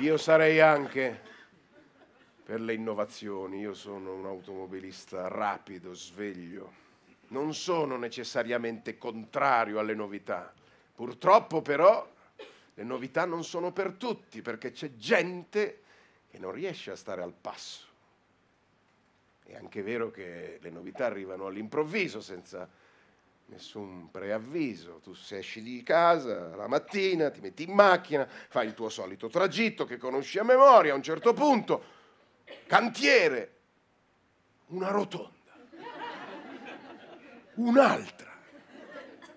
Io sarei anche per le innovazioni, io sono un automobilista rapido, sveglio. Non sono necessariamente contrario alle novità. Purtroppo però le novità non sono per tutti perché c'è gente che non riesce a stare al passo. È anche vero che le novità arrivano all'improvviso senza nessun preavviso. Tu esci di casa la mattina, ti metti in macchina, fai il tuo solito tragitto che conosci a memoria, a un certo punto, cantiere, una rotonda, un'altra.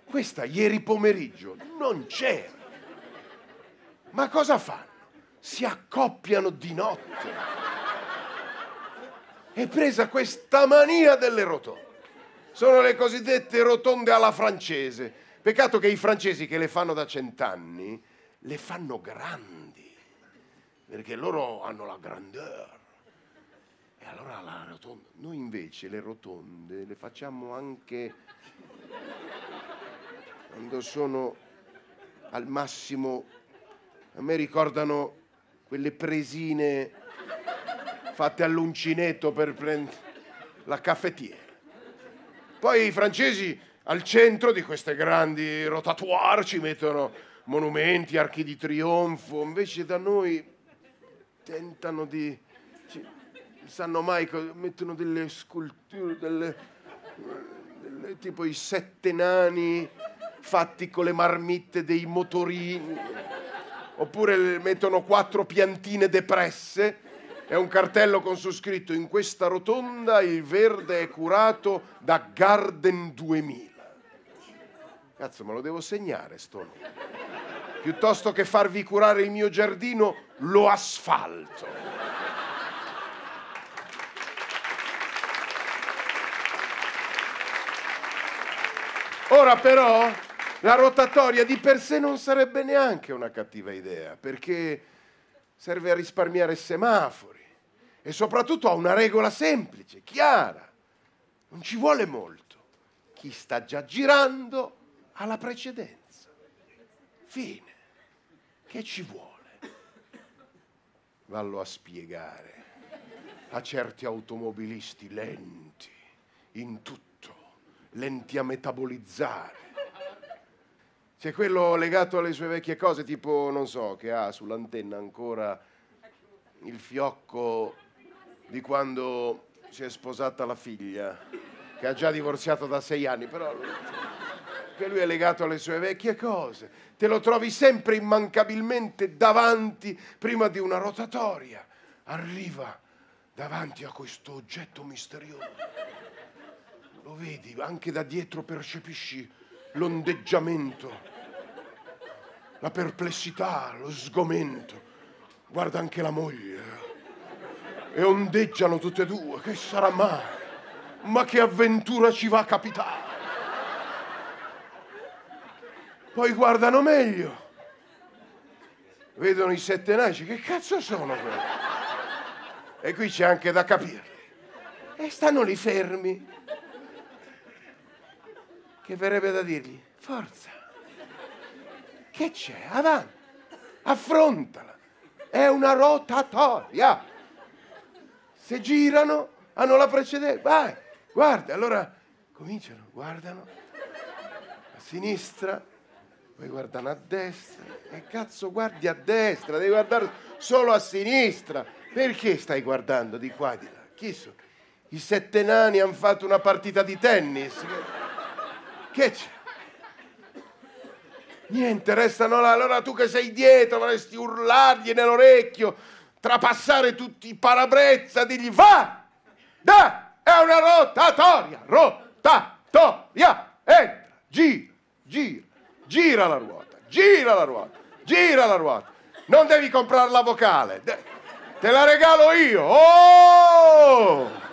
Questa ieri pomeriggio non c'era. Ma cosa fanno? Si accoppiano di notte. È presa questa mania delle rotonde sono le cosiddette rotonde alla francese. Peccato che i francesi che le fanno da cent'anni le fanno grandi, perché loro hanno la grandeur. E allora la rotonda. Noi invece le rotonde le facciamo anche quando sono al massimo. A me ricordano quelle presine fatte all'uncinetto per prendere la caffettiera. Poi i francesi al centro di queste grandi rotatoire ci mettono monumenti, archi di trionfo, invece da noi tentano di... Ci, sanno mai, mettono delle sculture, delle, delle, tipo i sette nani fatti con le marmitte dei motorini, oppure mettono quattro piantine depresse è un cartello con su scritto in questa rotonda il verde è curato da Garden 2000. Cazzo, me lo devo segnare sto nome. Piuttosto che farvi curare il mio giardino, lo asfalto. Ora però la rotatoria di per sé non sarebbe neanche una cattiva idea, perché serve a risparmiare semafori e soprattutto ha una regola semplice, chiara. Non ci vuole molto. Chi sta già girando ha la precedenza. Fine. Che ci vuole? Vallo a spiegare a certi automobilisti lenti in tutto, lenti a metabolizzare. C'è quello legato alle sue vecchie cose, tipo, non so, che ha sull'antenna ancora il fiocco di quando si è sposata la figlia, che ha già divorziato da sei anni, però che lui è legato alle sue vecchie cose. Te lo trovi sempre immancabilmente davanti prima di una rotatoria. Arriva davanti a questo oggetto misterioso. Lo vedi, anche da dietro percepisci l'ondeggiamento, la perplessità, lo sgomento. Guarda anche la moglie e ondeggiano tutte e due. Che sarà mai? Ma che avventura ci va a capitare? Poi guardano meglio. Vedono i sette naci. Che cazzo sono quelli? E qui c'è anche da capirli. E stanno lì fermi. Che verrebbe da dirgli? Forza. Che c'è? Avanti. Affrontala. È una rotatoria se girano hanno la precedenza, vai, guarda, allora cominciano, guardano a sinistra, poi guardano a destra, e cazzo guardi a destra, devi guardare solo a sinistra, perché stai guardando di qua e di là? Chi sono? I sette nani hanno fatto una partita di tennis? Che c'è? Niente, restano là. Allora tu che sei dietro vorresti urlargli nell'orecchio trapassare tutti i parabrezza, digli va, da, è una rotatoria, rotatoria, entra, gira, gira, gira la ruota, gira la ruota, gira la ruota. Non devi comprare la vocale, te la regalo io. Oh!